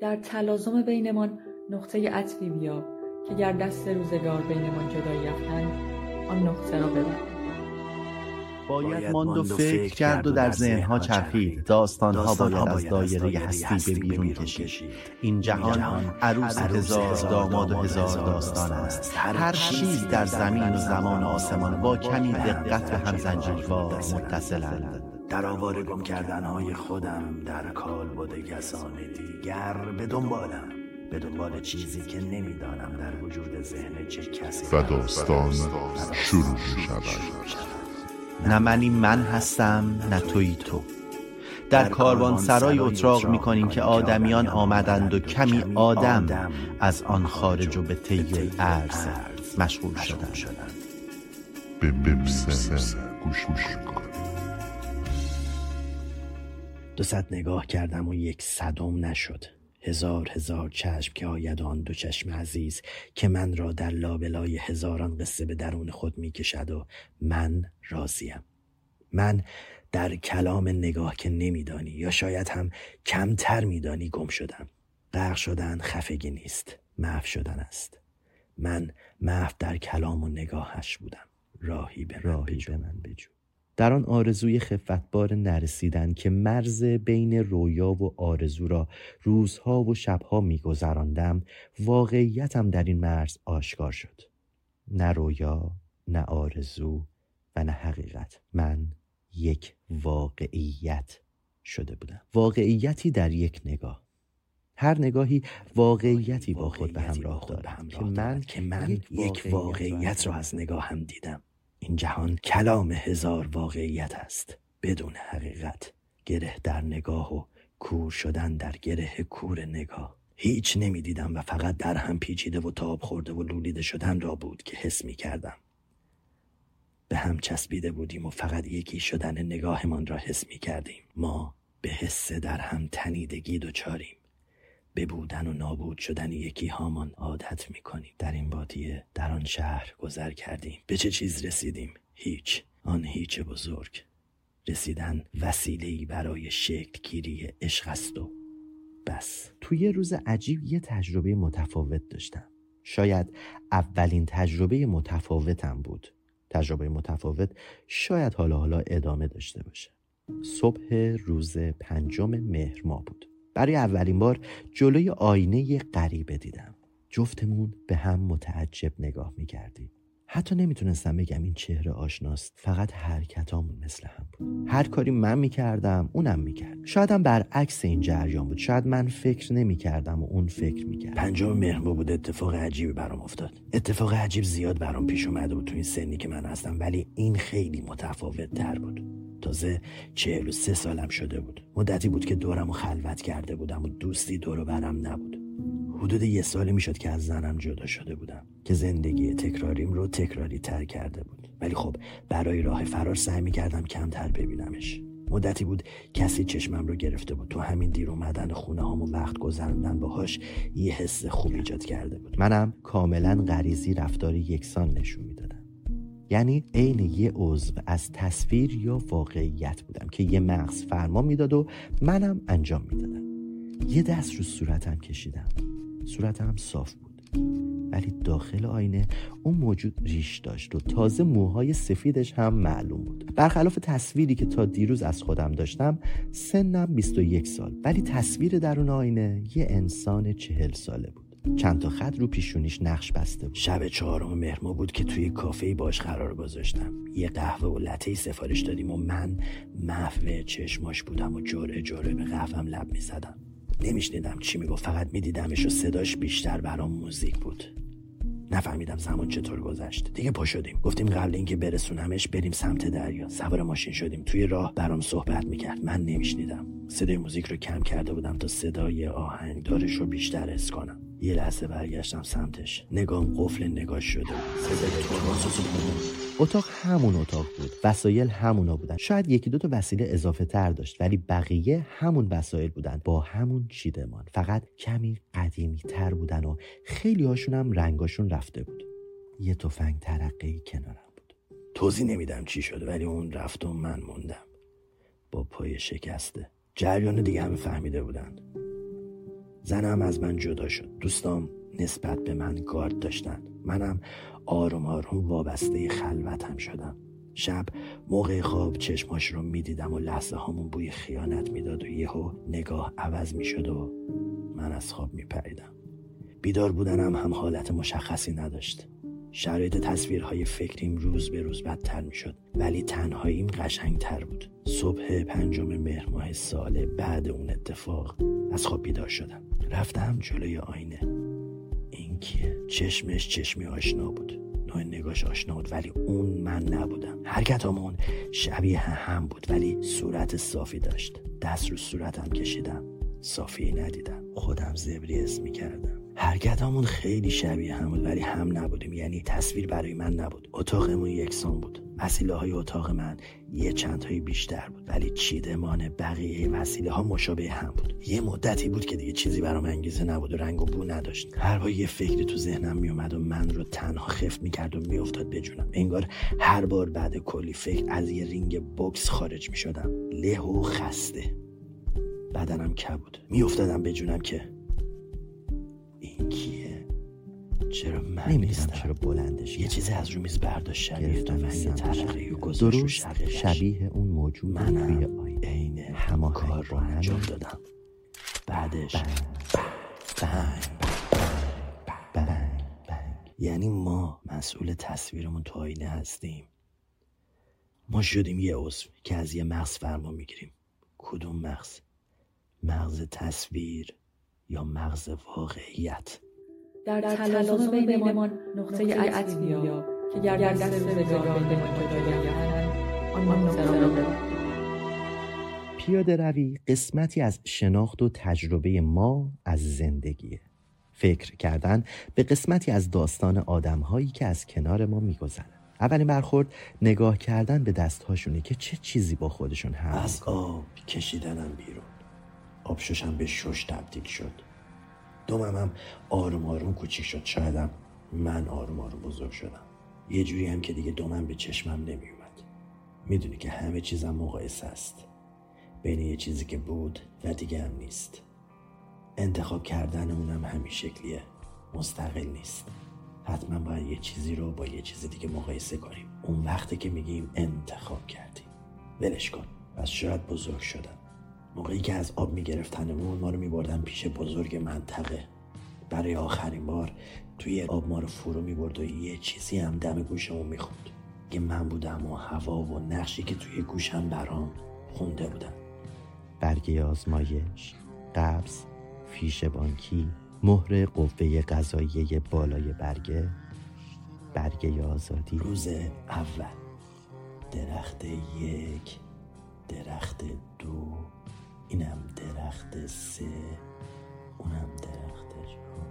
در تلازم بینمان نقطه عطفی بیاب که گر دست روزگار بینمان جدایی افکند آن نقطه را ببر باید ماند و فکر کرد و در ذهنها چرخید. داستانها باید از دایره هستی به بیرون کشید. این جهان عروس هزار داماد و هزار داستان است. هر چیز در زمین و زمان و آسمان با کمی دقت به هم زنجیروار متصلند. در آوار گم کردنهای خودم در کال بوده کسان دیگر به دنبالم به دنبال چیزی که نمی‌دانم در وجود ذهن چه کسی و داستان شروع می شود. نه منی من هستم نه توی تو. در کاروان سرای اتراق می کنیم که آدمیان آمدند و کمی آدم از آن خارج و به طی ارز مشغول شدند. به گوش دو صد نگاه کردم و یک صدم نشد. هزار هزار چشم که آید آن دو چشم عزیز که من را در لابلای هزاران قصه به درون خود می کشد و من راضیم. من در کلام نگاه که نمیدانی یا شاید هم کمتر میدانی گم شدم. غرق شدن خفگی نیست محو شدن است. من محو در کلام و نگاهش بودم. راهی به بجو. به من بجو. در آن آرزوی خفتبار نرسیدن که مرز بین رویا و آرزو را روزها و شبها میگذراندم واقعیتم در این مرز آشکار شد. نه رویا نه آرزو و نه حقیقت. من یک واقعیت شده بودم. واقعیتی در یک نگاه. هر نگاهی واقعیتی با خود به همراه دارد که من که من یک واقعیت را از نگاهم دیدم. این جهان کلام هزار واقعیت است بدون حقیقت. گره در نگاه و کور شدن در گره کور نگاه. هیچ نمی‌دیدم و فقط در هم پیچیده و تاب خورده و لولیده شدن را بود که حس می کردم به هم چسبیده بودیم و فقط یکی شدن نگاهمان را حس می کردیم ما به حس در هم تنیدگی دچاریم. به بودن و نابود شدن یکی هامان عادت می کنیم در این بادیه در آن شهر گذر کردیم. به چه چیز رسیدیم؟ هیچ. آن هیچ بزرگ. رسیدن وسیله‌ای برای شکل گیری عشق است و بس. توی روز عجیب یه تجربه متفاوت داشتم. شاید اولین تجربه متفاوتم بود. تجربه متفاوت شاید حالا حالا ادامه داشته باشه. صبح روز پنجم مهر ماه بود. برای اولین بار جلوی آینه غریبه دیدم. جفتمون به هم متعجب نگاه می‌کردیم. حتی نمی‌تونستم بگم این چهره آشناست فقط حرکتامون مثل هم بود. هر کاری من می‌کردم اونم می‌کرد. شایدم برعکس این جریان بود. شاید من فکر نمی‌کردم و اون فکر می‌کرد. پنجم مهرماه بود. اتفاق عجیبی برام افتاد. اتفاق عجیب زیاد برام پیش اومده بود تو این سنی که من هستم ولی این خیلی متفاوت تر بود. تازه چهل و سه سالم شده بود. مدتی بود که دورم و خلوت کرده بودم و دوستی دور برم نبود. حدود یه سالی می‌شد که از زنم جدا شده بودم که زندگی تکراریم رو تکراری تر کرده بود. ولی خب برای راه فرار سعی می‌کردم کمتر ببینمش. مدتی بود کسی چشمم رو گرفته بود. تو همین دیر اومدن خونه هامو وقت گذراندن باهاش یه حس خوب ایجاد کرده بود. منم کاملا غریزی رفتاری یکسان نشون می‌دادم. یعنی عین یه عضو از تصویر یا واقعیت بودم که یه مغز فرما می‌داد و منم انجام می‌دادم. یه دست رو صورتم کشیدم. صورتم صاف بود. ولی داخل آینه اون موجود ریش داشت و تازه موهای سفیدش هم معلوم بود. برخلاف تصویری که تا دیروز از خودم داشتم سنم 21 سال. ولی تصویر درون آینه یه انسان چهل ساله بود. چند تا خط رو پیشونیش نقش بسته بود. شب چهارم مهرما بود که توی کافه باش قرار گذاشتم. یه قهوه و لطه سفارش دادیم و من محو چشماش بودم و جوره جوره به قهوهم لب می‌زدم. نمیشنیدم چی می‌گفت فقط میدیدمش و صداش بیشتر برام موزیک بود. نفهمیدم زمان چطور گذشت. دیگه پا شدیم. گفتیم قبل اینکه برسونمش بریم سمت دریا. سوار ماشین شدیم. توی راه برام صحبت می‌کرد. من نمیشنیدم. صدای موزیک رو کم کرده بودم تا صدای آهنگدارش رو بیشتر حس کنم. یه لحظه برگشتم سمتش. نگام قفل نگاه شده اتاق همون اتاق بود. وسایل همونا بودن. شاید یکی دو تا وسیله اضافه تر داشت ولی بقیه همون وسایل بودن. با همون چیدمان فقط کمی قدیمی تر بودن و خیلی هاشون هم رنگاشون رفته بود. یه تفنگ ترقی کنارم بود. توضیح نمیدم چی شده ولی اون رفت و من موندم. با پای شکسته. جریان دیگه همه فهمیده بودن زنم از من جدا شد. دوستام نسبت به من گارد داشتن. منم آروم آروم وابسته خلوتم شدم. شب موقع خواب چشماش رو می‌دیدم و لحظه هامون بوی خیانت می‌داد و یهو نگاه عوض می‌شد و من از خواب میپریدم. بیدار بودنم هم حالت مشخصی نداشت. شرایط تصویرهای فکریم روز به روز بدتر می‌شد ولی تنهاییم قشنگتر بود. صبح پنجم مهر ماه سال بعد اون اتفاق از خواب بیدار شدم. رفتم جلوی آینه. این کیه چشمش چشمی آشنا بود. نوع نگاش آشنا بود ولی اون من نبودم. حرکتامون شبیه هم بود ولی صورت صافی داشت. دست رو صورتم کشیدم. صافی ندیدم. خودم زبری اسم کردم حرکتامون خیلی شبیه هم بود ولی هم نبودیم. یعنی تصویر برای من نبود. اتاقمون یکسان بود. وسیله های اتاق من یه چند هایی بیشتر بود ولی چیدمان بقیه وسیله ها مشابه هم بود. یه مدتی بود که دیگه چیزی برام انگیزه نبود و رنگ و بو نداشت. هر بار یه فکری تو ذهنم میومد و من رو تنها خفت می‌کرد و میافتاد بجونم انگار هر بار بعد کلی فکر از یه رینگ بوکس خارج می‌شدم. له و خسته. بدنم کبود. میافتادم بجونم که این کیه؟ چرا من نمی‌دونم چرا بلندش یه چیزی از رو میز برداشت گرفتم من یه و درست شقیقش. شبیه اون موجود توی آینه. عین هماهنگ کار رو همه. انجام دادم. بعدش بنگ بنگ. یعنی ما مسئول تصویرمون تو آینه هستیم. ما شدیم یه عضو که از یه مغز فرما می‌گیریم. کدوم مغز؟ مغز تصویر یا مغز واقعیت؟ در تلازم بینمان نقطه عطفی بیاب که گر دست روزگار بینمان جدا گردد آن نقطه را ببر پیاده روی قسمتی از شناخت و تجربه ما از زندگیه فکر کردن به قسمتی از داستان آدمهایی که از کنار ما میگذرن. اولین برخورد نگاه کردن به دستهاشونه که چه چیزی با خودشون هم از آب کشیدنم بیرون. آب ششم به شش تبدیل شد. دومم هم آروم آروم کوچیک شد. شایدم من آروم آروم بزرگ شدم. یه جوری هم که دیگه دومم به چشمم نمیومد. می‌دونی که همه چیزم مقایسه است. بین یه چیزی که بود و دیگه هم نیست. انتخاب کردن اونم همین شکلیه. مستقل نیست. حتما باید یه چیزی رو با یه چیز دیگه مقایسه کنیم. اون وقتی که میگیم انتخاب کردیم. ولش کن. پس شاید بزرگ شدم. موقعی که از آب میگرفتنمون ما رو میبردن پیش بزرگ منطقه. برای آخرین بار توی آب ما رو فرو می‌برد و یه چیزی هم دم گوشمون می‌خوند که من بودم و هوا و نقشی که توی گوشم برام خونده بودم برگه آزمایش قبض فیش بانکی مهر قوه قضاییه بالای برگه برگه آزادی. روز اول درخت یک درخت دو. اینم درخت سه اونم درخت چهار.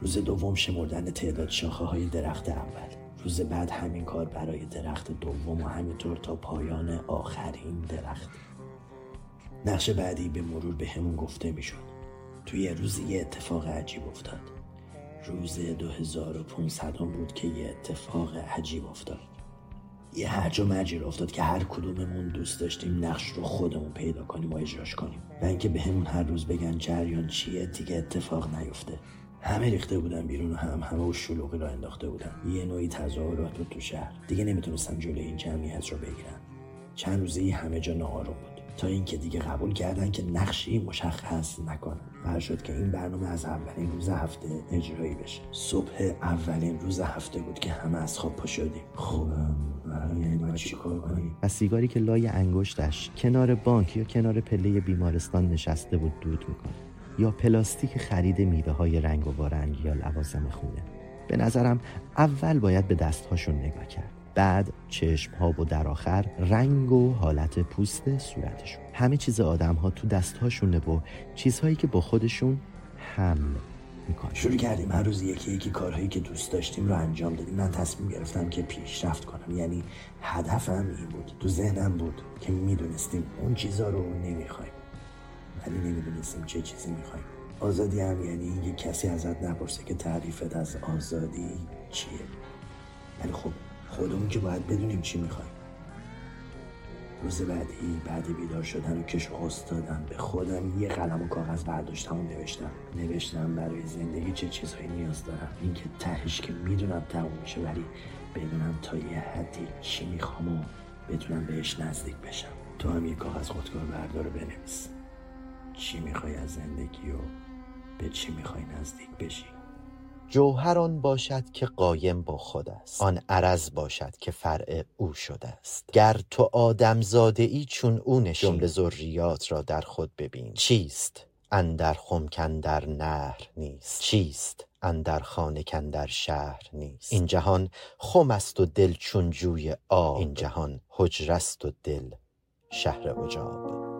روز دوم شمردن تعداد شاخه های درخت اول. روز بعد همین کار برای درخت دوم و همینطور تا پایان آخرین درخت. نقش بعدی به مرور به همون گفته می‌شد. توی روز یه اتفاق عجیب افتاد. روز 2500 بود که یه اتفاق عجیب افتاد. یه هرج و مرجی افتاد که هر کدوممون دوست داشتیم نقش رو خودمون پیدا کنیم و اجراش کنیم. و اینکه به همون هر روز بگن جریان چیه دیگه اتفاق نیفته. همه ریخته بودن بیرون و هم همه و شلوغی را انداخته بودن. یه نوعی تظاهرات بود تو شهر. دیگه نمی‌تونستن جلوی این جمعیت رو بگیرن. چند روزه همه جا ناآروم بود. تا اینکه دیگه قبول کردن که نقشی مشخص نکنن. قرار شد که این برنامه از اولین روز هفته اجرایی بشه. صبح اولین روز هفته بود که همه از خواب پا شدیم. خوبم یعنی باید چی کار کنیم؟ و سیگاری که لای انگشتش کنار بانک یا کنار پله بیمارستان نشسته بود دود می‌کنه یا پلاستیک خرید میوه های رنگ و رنگ یا لوازم خونه. به نظرم اول باید به دستهاشون نگاه کرد. بعد چشم ها و در آخر رنگ و حالت پوست صورتشون. همه چیز آدم ها تو دستهاشونه و چیزهایی که با خودشون حمل می‌کنن. شروع کردیم. هر روز یکی یکی کارهایی که دوست داشتیم رو انجام دادیم. من تصمیم گرفتم که پیشرفت کنم. یعنی هدفم این بود تو ذهنم بود که می‌دونستیم اون چیزا رو نمی‌خوایم. ولی نمی‌دونستیم چه چیزی می‌خوایم. آزادی هم یعنی اینکه کسی ازت نپرسه که تعریفت از آزادی چیه. ولی خب خودمون که باید بدونیم چی می‌خوایم. روز بعدی بعد بیدار شدن و کش و دادم به خودم یه قلم و کاغذ برداشتم و نوشتم. نوشتم برای زندگی چه چیزهایی نیاز دارم. اینکه تهش که می‌دونم تموم میشه ولی بدونم تا یه حدی چی می‌خوام و بتونم بهش نزدیک بشم. تو هم یه کاغذ خودکار بردار بنویس. چی می‌خوای از زندگی و به چی می‌خوای نزدیک بشی؟ جوهر آن باشد که قایم با خود است. آن عرض باشد که فرع او شده است. گر تو آدم زاده ای چون او نشین. جمله ذریات را در خود ببین. چیست اندر خم در نهر نیست؟ چیست اندر خانه در شهر نیست؟ این جهان خم است و دل چون جوی آب. این جهان حجره است و دل شهر عجاب.